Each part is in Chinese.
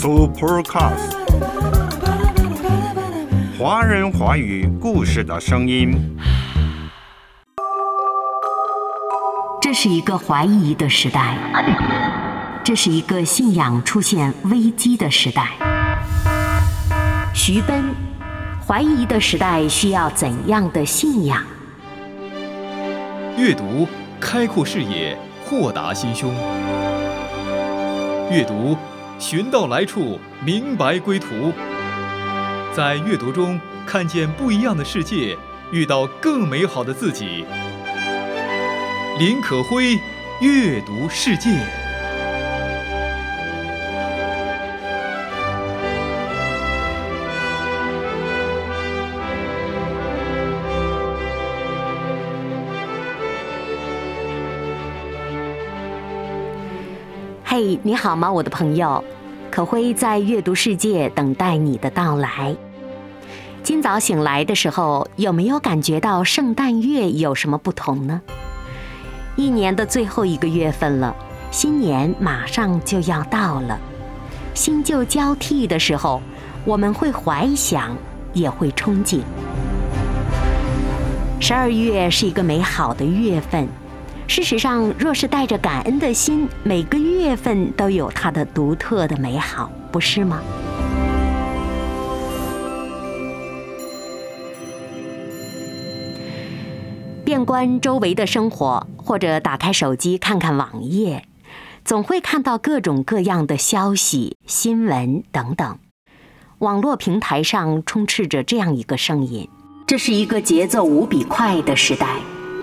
Supercast，华人华语故事的声音。这是一个怀疑的时代，这是一个信仰出现危机的时代。徐奔，怀疑的时代需要怎样的信仰？阅读，开阔视野，豁达心胸。阅读，寻到来处，明白归途。在阅读中看见不一样的世界，遇到更美好的自己。林可辉，阅读世界。嘿，你好吗，我的朋友？可辉在阅读世界等待你的到来。今早醒来的时候，有没有感觉到圣诞月有什么不同呢？一年的最后一个月份了，新年马上就要到了。新旧交替的时候，我们会怀想，也会憧憬。十二月是一个美好的月份。事实上，若是带着感恩的心，每个月份都有它的独特的美好，不是吗？遍观周围的生活，或者打开手机看看网页，总会看到各种各样的消息、新闻等等。网络平台上充斥着这样一个声音：这是一个节奏无比快的时代。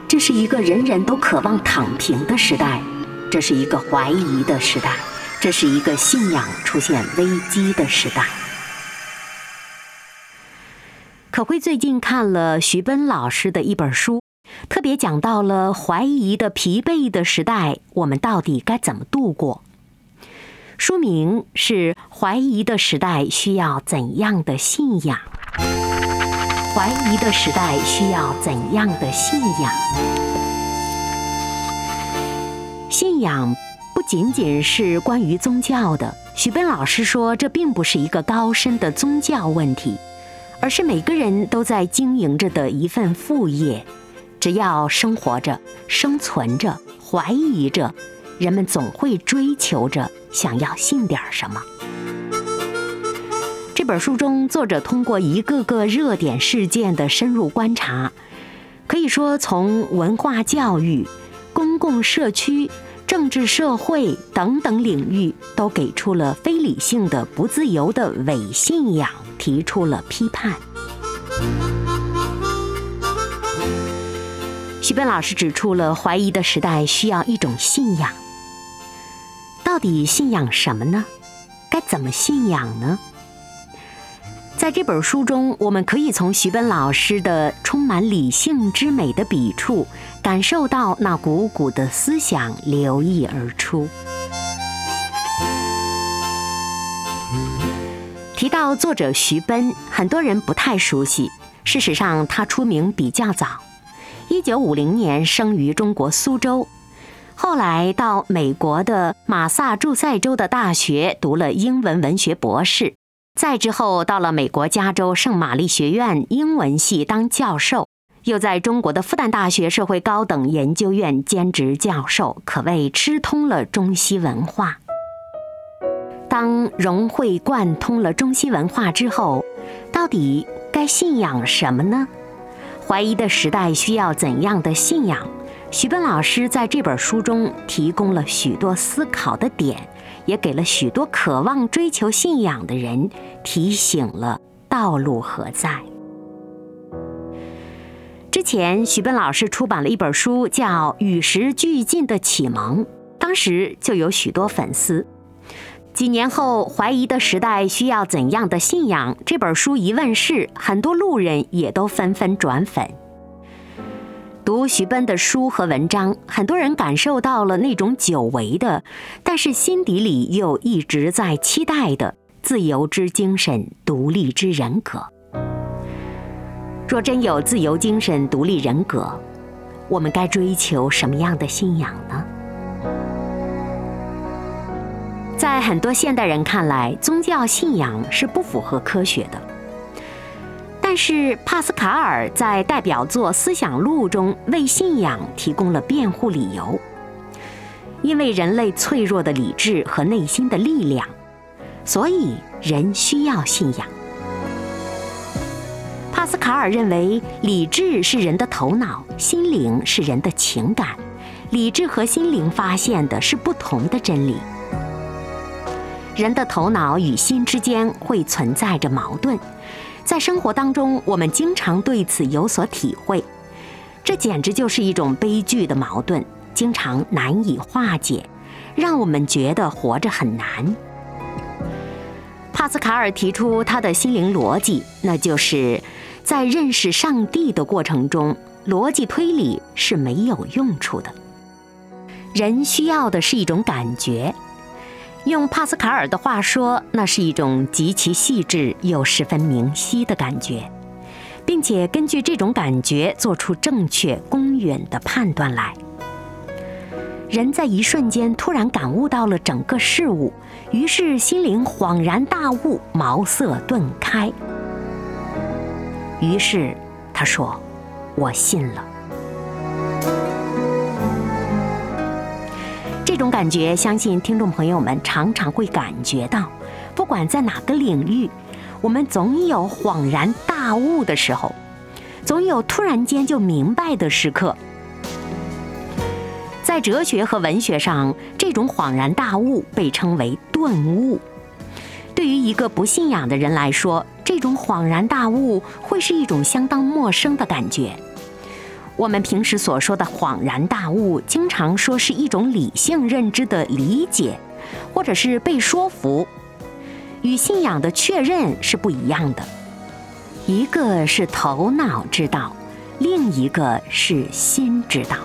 这是一个人人都渴望躺平的时代，这是一个怀疑的时代，这是一个信仰出现危机的时代。可辉最近看了徐奔老师的一本书，特别讲到了怀疑的疲惫的时代，我们到底该怎么度过？书名是《怀疑的时代需要怎样的信仰》。怀疑的时代需要怎样的信仰？信仰不仅仅是关于宗教的。许奔老师说，这并不是一个高深的宗教问题，而是每个人都在经营着的一份副业。只要生活着、生存着、怀疑着，人们总会追求着，想要信点什么。本书中，作者通过一个个热点事件的深入观察，可以说从文化教育、公共社区、政治社会等等领域，都给出了非理性的、不自由的伪信仰，提出了批判。徐奔老师指出了怀疑的时代需要一种信仰。到底信仰什么呢？该怎么信仰呢？在这本书中，我们可以从徐奔老师的充满理性之美的笔触，感受到那股股的思想流溢而出。提到作者徐奔，很多人不太熟悉。事实上，他出名比较早，一九五零年生于中国苏州，后来到美国的马萨诸塞州的大学读了英文文学博士。再之后，到了美国加州圣玛丽学院英文系当教授，又在中国的复旦大学社会高等研究院兼职教授，可谓吃通了中西文化。当融会贯通了中西文化之后，到底该信仰什么呢？怀疑的时代需要怎样的信仰？徐奔老师在这本书中提供了许多思考的点。也给了许多渴望追求信仰的人提醒了道路何在。之前，徐奔老师出版了一本书，叫《与时俱进的启蒙》，当时就有许多粉丝。几年后，《怀疑的时代需要怎样的信仰》这本书一问世，很多路人也都纷纷转粉。读徐奔的书和文章，很多人感受到了那种久违的，但是心底里又一直在期待的自由之精神、独立之人格。若真有自由精神、独立人格，我们该追求什么样的信仰呢？在很多现代人看来，宗教信仰是不符合科学的。但是帕斯卡尔在代表作《思想录》中为信仰提供了辩护理由，因为人类脆弱的理智和内心的力量，所以人需要信仰。帕斯卡尔认为，理智是人的头脑，心灵是人的情感，理智和心灵发现的是不同的真理。人的头脑与心之间会存在着矛盾，在生活当中，我们经常对此有所体会。这简直就是一种悲剧的矛盾，经常难以化解，让我们觉得活着很难。帕斯卡尔提出他的心灵逻辑，那就是在认识上帝的过程中，逻辑推理是没有用处的。人需要的是一种感觉。用帕斯卡尔的话说，那是一种极其细致又十分明晰的感觉，并且根据这种感觉做出正确公允的判断来。人在一瞬间突然感悟到了整个事物，于是心灵恍然大悟，茅塞顿开。于是他说：“我信了。”这种感觉，相信听众朋友们常常会感觉到，不管在哪个领域，我们总有恍然大悟的时候，总有突然间就明白的时刻。在哲学和文学上，这种恍然大悟被称为顿悟。对于一个不信仰的人来说，这种恍然大悟会是一种相当陌生的感觉。我们平时所说的恍然大悟，经常说是一种理性认知的理解，或者是被说服，与信仰的确认是不一样的。一个是头脑知道，另一个是心知道。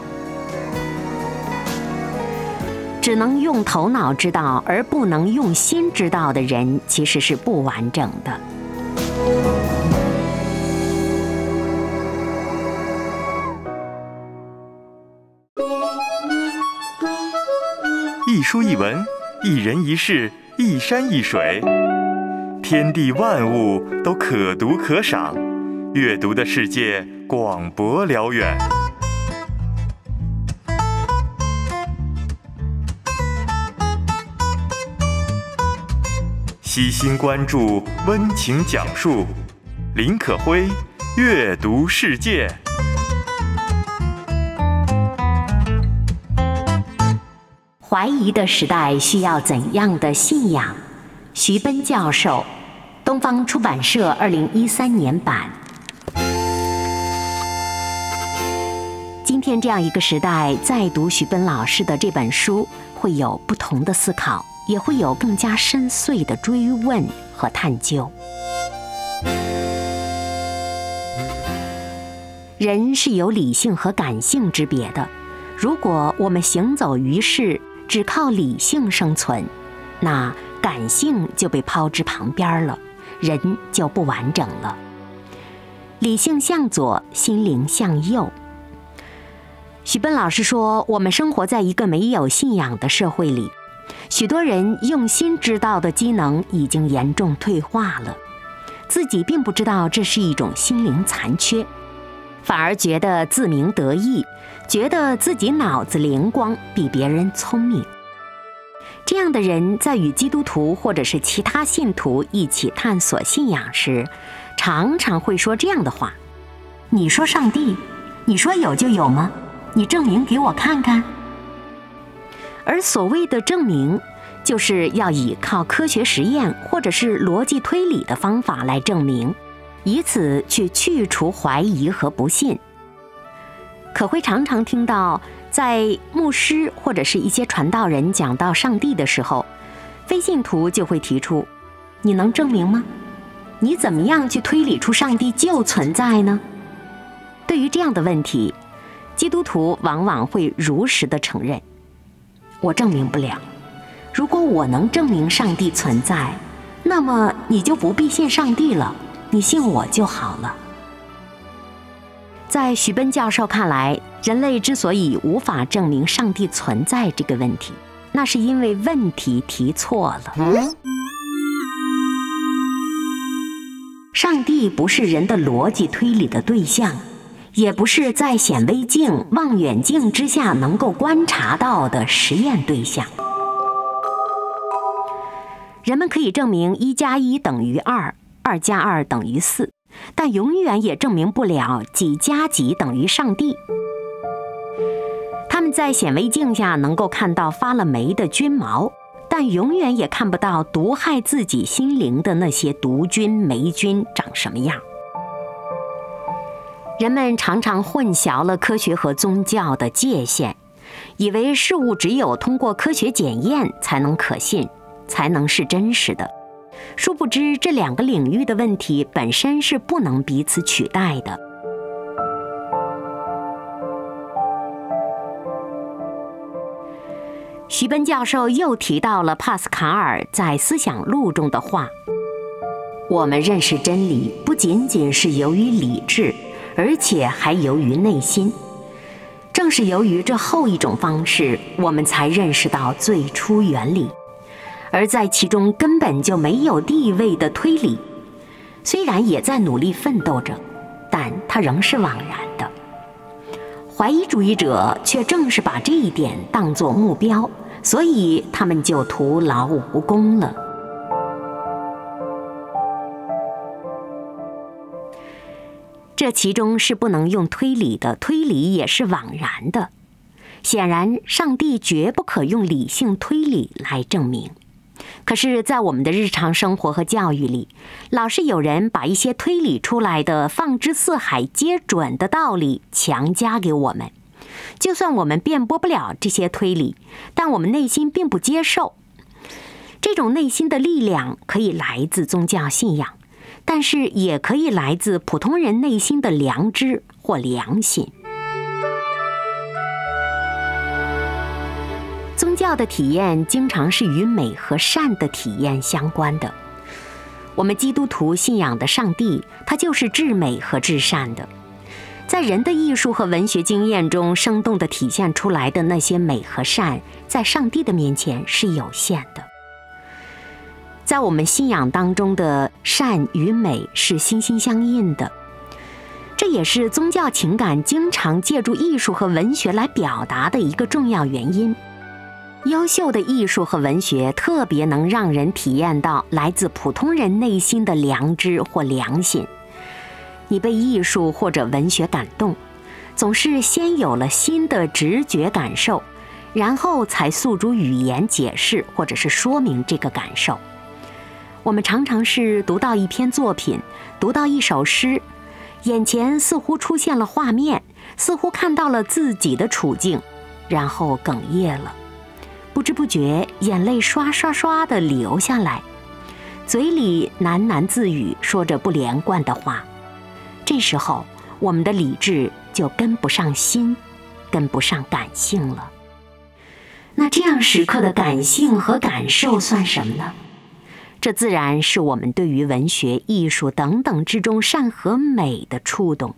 只能用头脑知道而不能用心知道的人，其实是不完整的。一书一文，一人一事，一山一水，天地万物都可读可赏，阅读的世界广博辽远。悉心关注，温情讲述，林可辉，阅读世界。怀疑的时代需要怎样的信仰？徐奔教授，东方出版社二零一三年版。今天这样一个时代，再读徐奔老师的这本书，会有不同的思考，也会有更加深邃的追问和探究。人是有理性和感性之别的，如果我们行走于世，只靠理性生存，那感性就被抛之旁边了，人就不完整了。理性向左，心灵向右。许奔老师说：“我们生活在一个没有信仰的社会里，许多人用心知道的机能已经严重退化了，自己并不知道这是一种心灵残缺，反而觉得自鸣得意。”觉得自己脑子灵光，比别人聪明。这样的人在与基督徒或者是其他信徒一起探索信仰时，常常会说这样的话：“你说上帝，你说有就有吗？你证明给我看看。”而所谓的证明，就是要依靠科学实验或者是逻辑推理的方法来证明，以此去去除怀疑和不信。可会常常听到，在牧师或者是一些传道人讲到上帝的时候，非信徒就会提出：“你能证明吗？你怎么样去推理出上帝就存在呢？”对于这样的问题，基督徒往往会如实的承认：“我证明不了。如果我能证明上帝存在，那么你就不必信上帝了，你信我就好了。”在徐奔教授看来，人类之所以无法证明上帝存在这个问题，那是因为问题提错了。上帝不是人的逻辑推理的对象，也不是在显微镜、望远镜之下能够观察到的实验对象。人们可以证明一加一等于二，二加二等于四，但永远也证明不了几加几等于上帝。他们在显微镜下能够看到发了霉的菌毛，但永远也看不到毒害自己心灵的那些毒菌、霉菌长什么样。人们常常混淆了科学和宗教的界限，以为事物只有通过科学检验才能可信。才能是真实的。殊不知，这两个领域的问题本身是不能彼此取代的。徐奔教授又提到了帕斯卡尔在《思想录》中的话：“我们认识真理，不仅仅是由于理智，而且还由于内心。正是由于这后一种方式，我们才认识到最初原理。”而在其中根本就没有地位的推理，虽然也在努力奋斗着，但它仍是枉然的。怀疑主义者却正是把这一点当作目标，所以他们就徒劳无功了。这其中是不能用推理的，推理也是枉然的。显然，上帝绝不可用理性推理来证明。可是，在我们的日常生活和教育里，老是有人把一些推理出来的“放之四海皆准”的道理强加给我们。就算我们辩驳不了这些推理，但我们内心并不接受。这种内心的力量可以来自宗教信仰，但是也可以来自普通人内心的良知或良心。的体验经常是与美和善的体验相关的。我们基督徒信仰的上帝，他就是至美和至善的。在人的艺术和文学经验中生动地体现出来的那些美和善，在上帝的面前是有限的。在我们信仰当中的善与美是心心相印的，这也是宗教情感经常借助艺术和文学来表达的一个重要原因。优秀的艺术和文学特别能让人体验到来自普通人内心的良知或良心。你被艺术或者文学感动，总是先有了新的直觉感受，然后才诉诸语言解释或者是说明这个感受。我们常常是读到一篇作品，读到一首诗，眼前似乎出现了画面，似乎看到了自己的处境，然后哽咽了。不知不觉，眼泪刷刷刷地流下来，嘴里喃喃自语，说着不连贯的话。这时候，我们的理智就跟不上心，跟不上感性了。那这样时刻的感性和感受算什么呢？这自然是我们对于文学、艺术等等之中善和美的触动。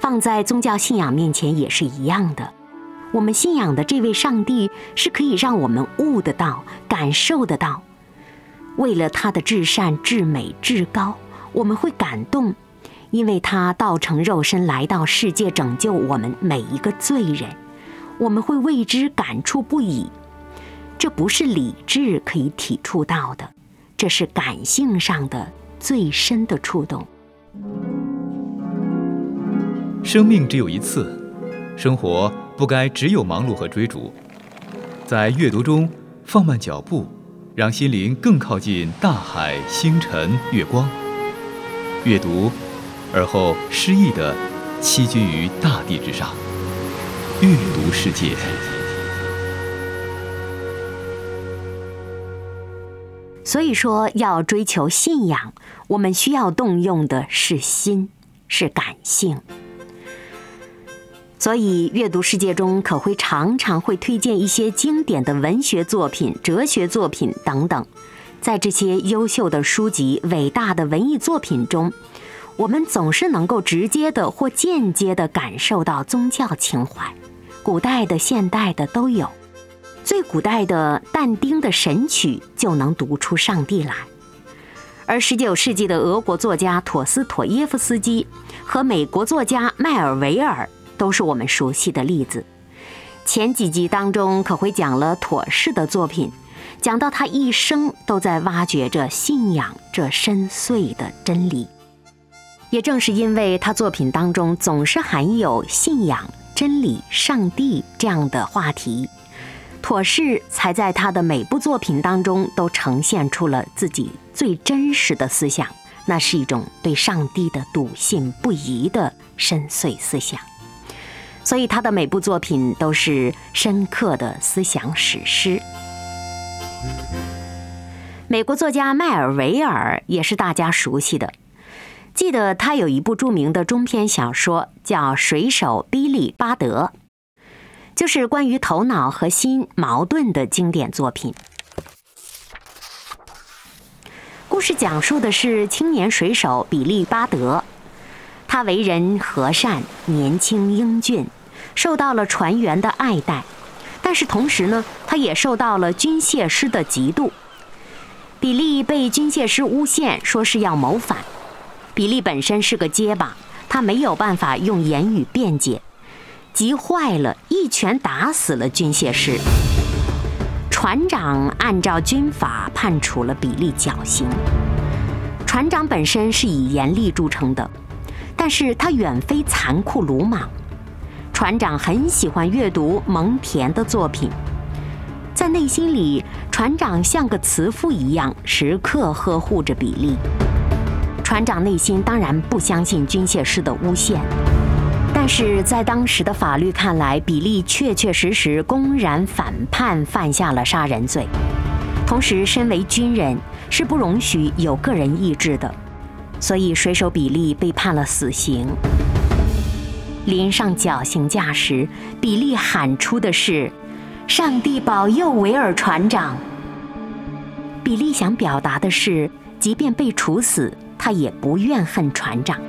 放在宗教信仰面前也是一样的。我们信仰的这位上帝是可以让我们悟得到、感受得到。为了他的至善、至美、至高，我们会感动，因为他道成肉身来到世界，拯救我们每一个罪人。我们会为之感触不已。这不是理智可以体触到的，这是感性上的最深的触动。生命只有一次，生活。不该只有忙碌和追逐，在阅读中放慢脚步，让心灵更靠近大海、星辰、月光。阅读，而后诗意地栖居于大地之上，阅读世界。所以说，要追求信仰，我们需要动用的是心，是感性。所以，阅读世界中可会常常会推荐一些经典的文学作品、哲学作品等等。在这些优秀的书籍、伟大的文艺作品中，我们总是能够直接的或间接的感受到宗教情怀，古代的、现代的都有。最古代的但丁的《神曲》就能读出上帝来，而十九世纪的俄国作家陀思妥耶夫斯基和美国作家迈尔维尔都是我们熟悉的例子。前几集当中可会讲了妥适的作品，讲到他一生都在挖掘着信仰这深邃的真理。也正是因为他作品当中总是含有信仰、真理、上帝这样的话题。妥适才在他的每部作品当中都呈现出了自己最真实的思想，那是一种对上帝的笃信不疑的深邃思想。所以他的每部作品都是深刻的思想史诗。美国作家迈尔维尔也是大家熟悉的，记得他有一部著名的中篇小说叫《水手比利·巴德》。就是关于头脑和心矛盾的经典作品。故事讲述的是青年水手比利·巴德，他为人和善、年轻英俊，受到了船员的爱戴，但是同时呢，他也受到了军械师的嫉妒。比利被军械师诬陷，说是要谋反。比利本身是个结巴，他没有办法用言语辩解。急坏了，一拳打死了军械师。船长按照军法判处了比利绞刑。船长本身是以严厉著称的，但是他远非残酷鲁莽。船长很喜欢阅读蒙恬的作品，在内心里，船长像个慈父一样，时刻呵护着比利。船长内心当然不相信军械师的诬陷。但是在当时的法律看来，比利确确实实公然反叛，犯下了杀人罪。同时，身为军人是不容许有个人意志的，所以水手比利被判了死刑。临上绞刑架时，比利喊出的是：“上帝保佑维尔船长。”比利想表达的是，即便被处死，他也不怨恨船长。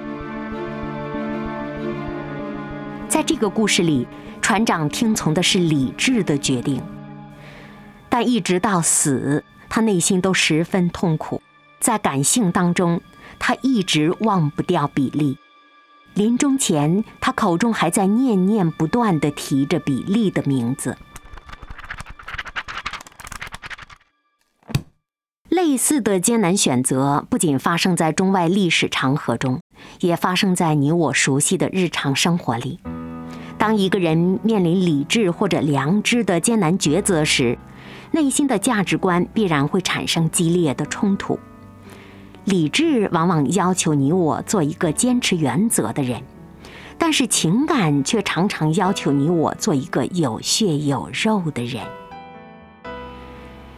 在这个故事里，船长听从的是理智的决定，但一直到死，他内心都十分痛苦。在感性当中，他一直忘不掉比利。临终前，他口中还在念念不断地提着比利的名字。类似的艰难选择，不仅发生在中外历史长河中，也发生在你我熟悉的日常生活里。当一个人面临理智或者良知的艰难抉择时，内心的价值观必然会产生激烈的冲突。理智往往要求你我做一个坚持原则的人，但是情感却常常要求你我做一个有血有肉的人。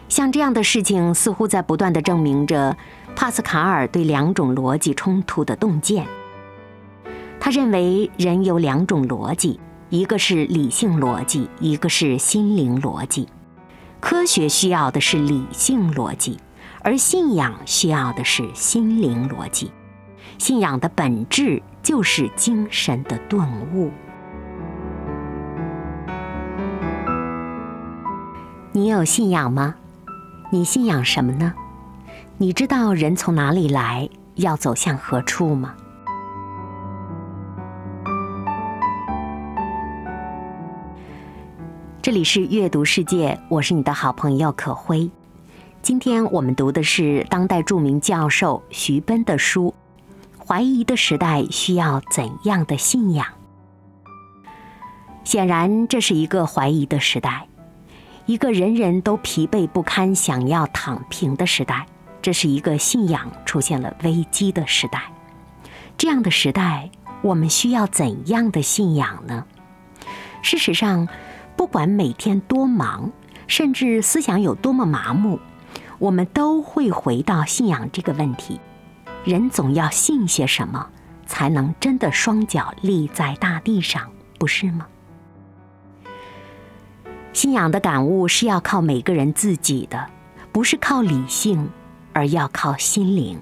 像这样的事情，似乎在不断的证明着帕斯卡尔对两种逻辑冲突的洞见。他认为人有两种逻辑。一个是理性逻辑，一个是心灵逻辑。科学需要的是理性逻辑，而信仰需要的是心灵逻辑。信仰的本质就是精神的顿悟。你有信仰吗？你信仰什么呢？你知道人从哪里来，要走向何处吗？这里是阅读世界，我是你的好朋友可辉。今天我们读的是当代著名教授徐奔的书《怀疑的时代需要怎样的信仰》。显然，这是一个怀疑的时代，一个人人都疲惫不堪、想要躺平的时代。这是一个信仰出现了危机的时代。这样的时代，我们需要怎样的信仰呢？事实上，不管每天多忙，甚至思想有多么麻木，我们都会回到信仰这个问题。人总要信些什么，才能真的双脚立在大地上，不是吗？信仰的感悟是要靠每个人自己的，不是靠理性，而要靠心灵。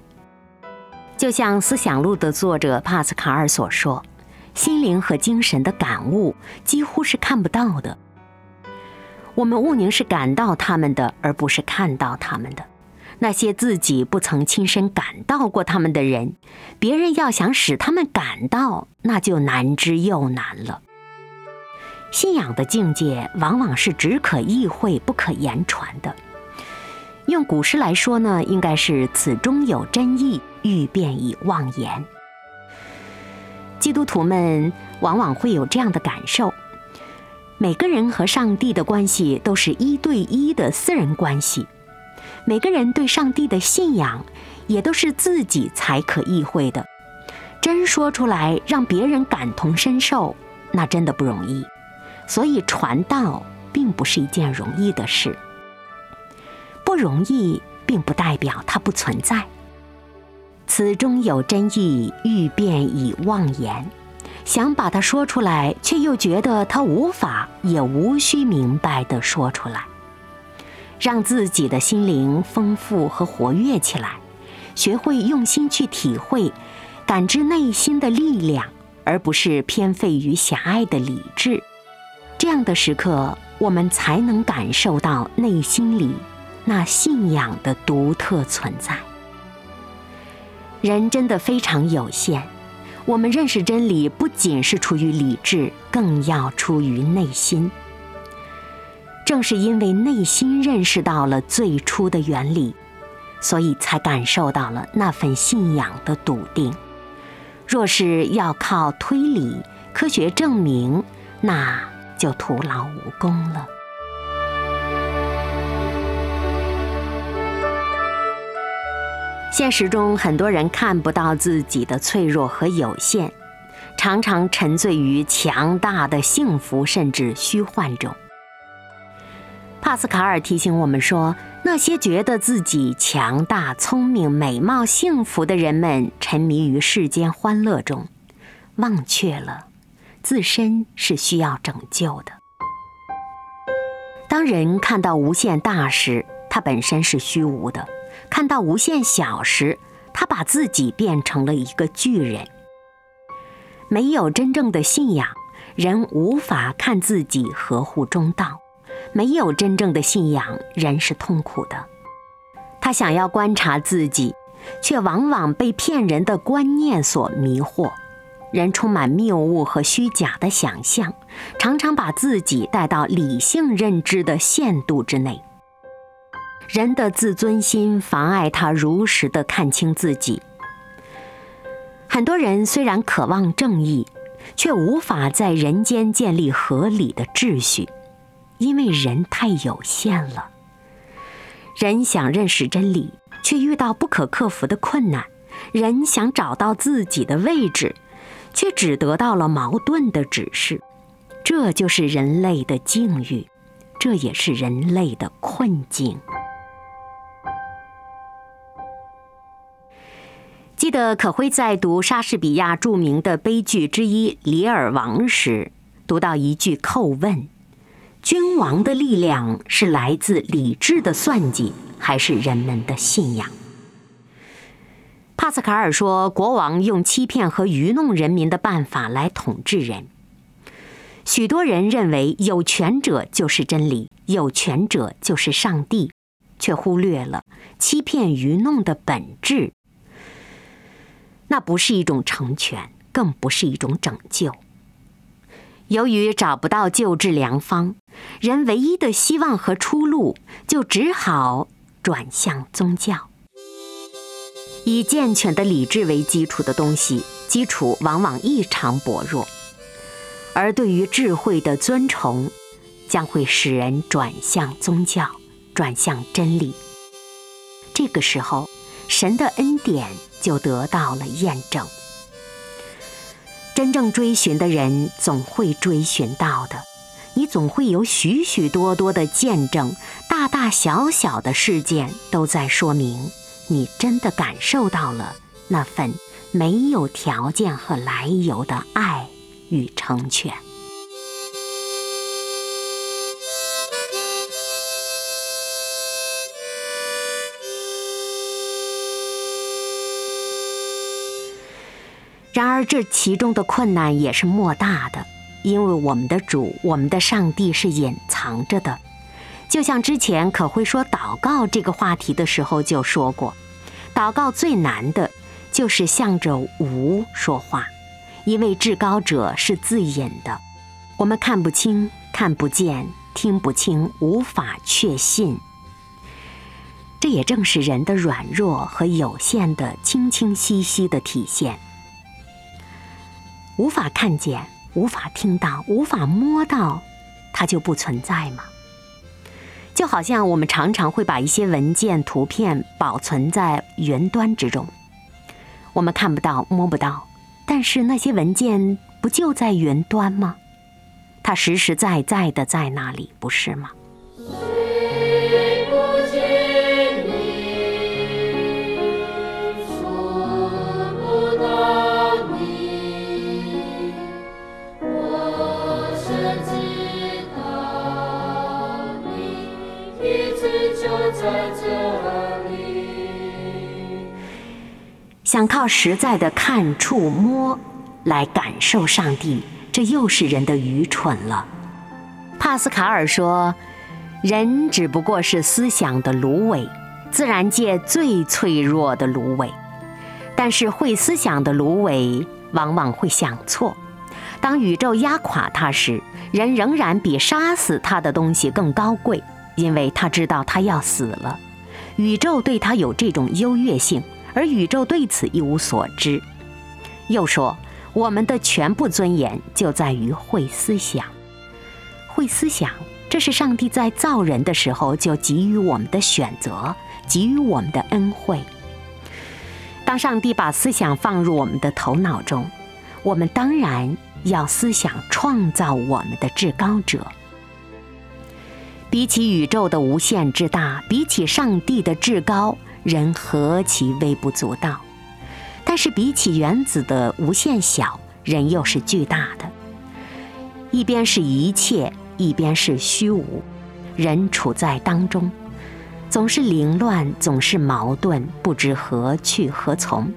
就像《思想录》的作者帕斯卡尔所说：“心灵和精神的感悟几乎是看不到的。我们务宁是感到他们的，而不是看到他们的。那些自己不曾亲身感到过他们的人，别人要想使他们感到，那就难之又难了。信仰的境界往往是只可意会不可言传的。用古诗来说呢，应该是“此中有真意，欲辨已忘言”。基督徒们往往会有这样的感受：每个人和上帝的关系都是一对一的私人关系。每个人对上帝的信仰，也都是自己才可意会的。真说出来让别人感同身受，那真的不容易。所以传道并不是一件容易的事。不容易，并不代表它不存在。此中有真意，欲辨已忘言。想把它说出来，却又觉得他无法，也无需明白的说出来。让自己的心灵丰富和活跃起来，学会用心去体会、感知内心的力量，而不是偏废于狭隘的理智。这样的时刻，我们才能感受到内心里那信仰的独特存在。人真的非常有限，我们认识真理不仅是出于理智，更要出于内心。正是因为内心认识到了最初的原理，所以才感受到了那份信仰的笃定。若是要靠推理、科学证明，那就徒劳无功了。现实中，很多人看不到自己的脆弱和有限，常常沉醉于强大的幸福甚至虚幻中。帕斯卡尔提醒我们说：“那些觉得自己强大、聪明、美貌、幸福的人们，沉迷于世间欢乐中，忘却了自身是需要拯救的。当人看到无限大时，他本身是虚无的；看到无限小时，他把自己变成了一个巨人。没有真正的信仰，人无法看自己合乎中道。”没有真正的信仰，人是痛苦的。他想要观察自己，却往往被骗人的观念所迷惑。人充满谬误和虚假的想象，常常把自己带到理性认知的限度之内。人的自尊心妨碍他如实的看清自己。很多人虽然渴望正义，却无法在人间建立合理的秩序。因为人太有限了，人想认识真理，却遇到不可克服的困难；人想找到自己的位置，却只得到了矛盾的指示。这就是人类的境遇，这也是人类的困境。记得可辉在读莎士比亚著名的悲剧之一《李尔王》时，读到一句叩问。君王的力量是来自理智的算计，还是人们的信仰？帕斯卡尔说，国王用欺骗和愚弄人民的办法来统治人。许多人认为有权者就是真理，有权者就是上帝，却忽略了欺骗愚弄的本质。那不是一种成全，更不是一种拯救。由于找不到救治良方，人唯一的希望和出路就只好转向宗教。以健全的理智为基础的东西，基础往往异常薄弱；而对于智慧的尊崇，将会使人转向宗教，转向真理。这个时候，神的恩典就得到了验证。真正追寻的人总会追寻到的，你总会有许许多多的见证，大大小小的事件都在说明，你真的感受到了那份没有条件和来由的爱与成全。然而，这其中的困难也是莫大的，因为我们的主，我们的上帝是隐藏着的。就像之前可会说祷告这个话题的时候就说过，祷告最难的就是向着无说话，因为至高者是自隐的，我们看不清、看不见、听不清，无法确信。这也正是人的软弱和有限的清清晰晰的体现。无法看见，无法听到，无法摸到，它就不存在吗？就好像我们常常会把一些文件、图片保存在云端之中，我们看不到、摸不到，但是那些文件不就在云端吗？它实实在在的在那里，不是吗？想靠实在的看、触、摸来感受上帝，这又是人的愚蠢了。帕斯卡尔说：“人只不过是思想的芦苇，自然界最脆弱的芦苇。但是会思想的芦苇往往会想错。当宇宙压垮它时，人仍然比杀死他的东西更高贵，因为他知道他要死了。宇宙对他有这种优越性。”而宇宙对此一无所知。又说，我们的全部尊严就在于会思想。会思想，这是上帝在造人的时候就给予我们的选择，给予我们的恩惠。当上帝把思想放入我们的头脑中，我们当然要思想创造我们的至高者。比起宇宙的无限之大，比起上帝的至高。人何其微不足道，但是比起原子的无限小，人又是巨大的。一边是一切，一边是虚无，人处在当中，总是凌乱，总是矛盾，不知何去何从。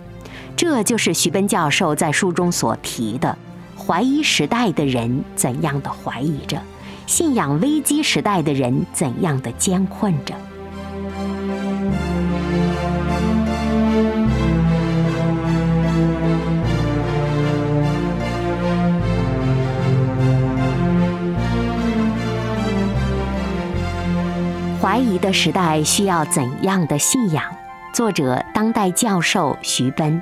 这就是徐奔教授在书中所提的：怀疑时代的人怎样的怀疑着，信仰危机时代的人怎样的艰困着。怀疑的时代需要怎样的信仰？作者当代教授徐奔，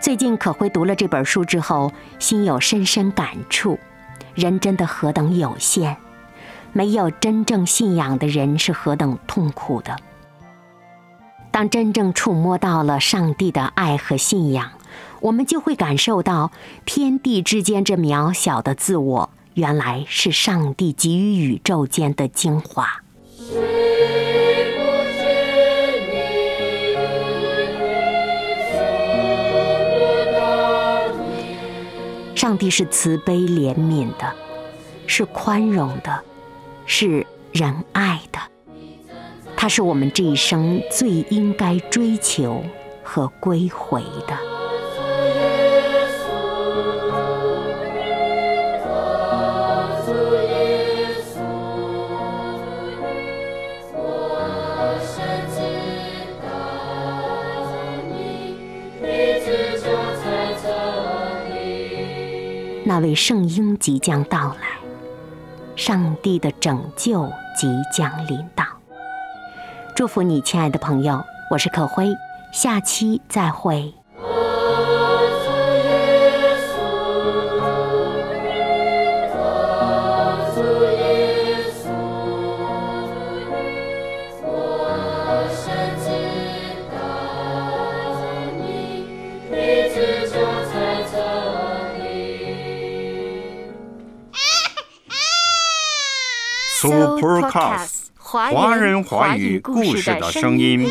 最近可会读了这本书之后，心有深深感触。人真的何等有限，没有真正信仰的人是何等痛苦的。当真正触摸到了上帝的爱和信仰，我们就会感受到天地之间这渺小的自我，原来是上帝给予宇宙间的精华。上帝是慈悲怜悯的，是宽容的，是仁爱的。他是我们这一生最应该追求和归回的。那位圣婴即将到来，上帝的拯救即将临到。祝福你，亲爱的朋友，我是可辉，下期再会。Supercast 华人华语故事的声音。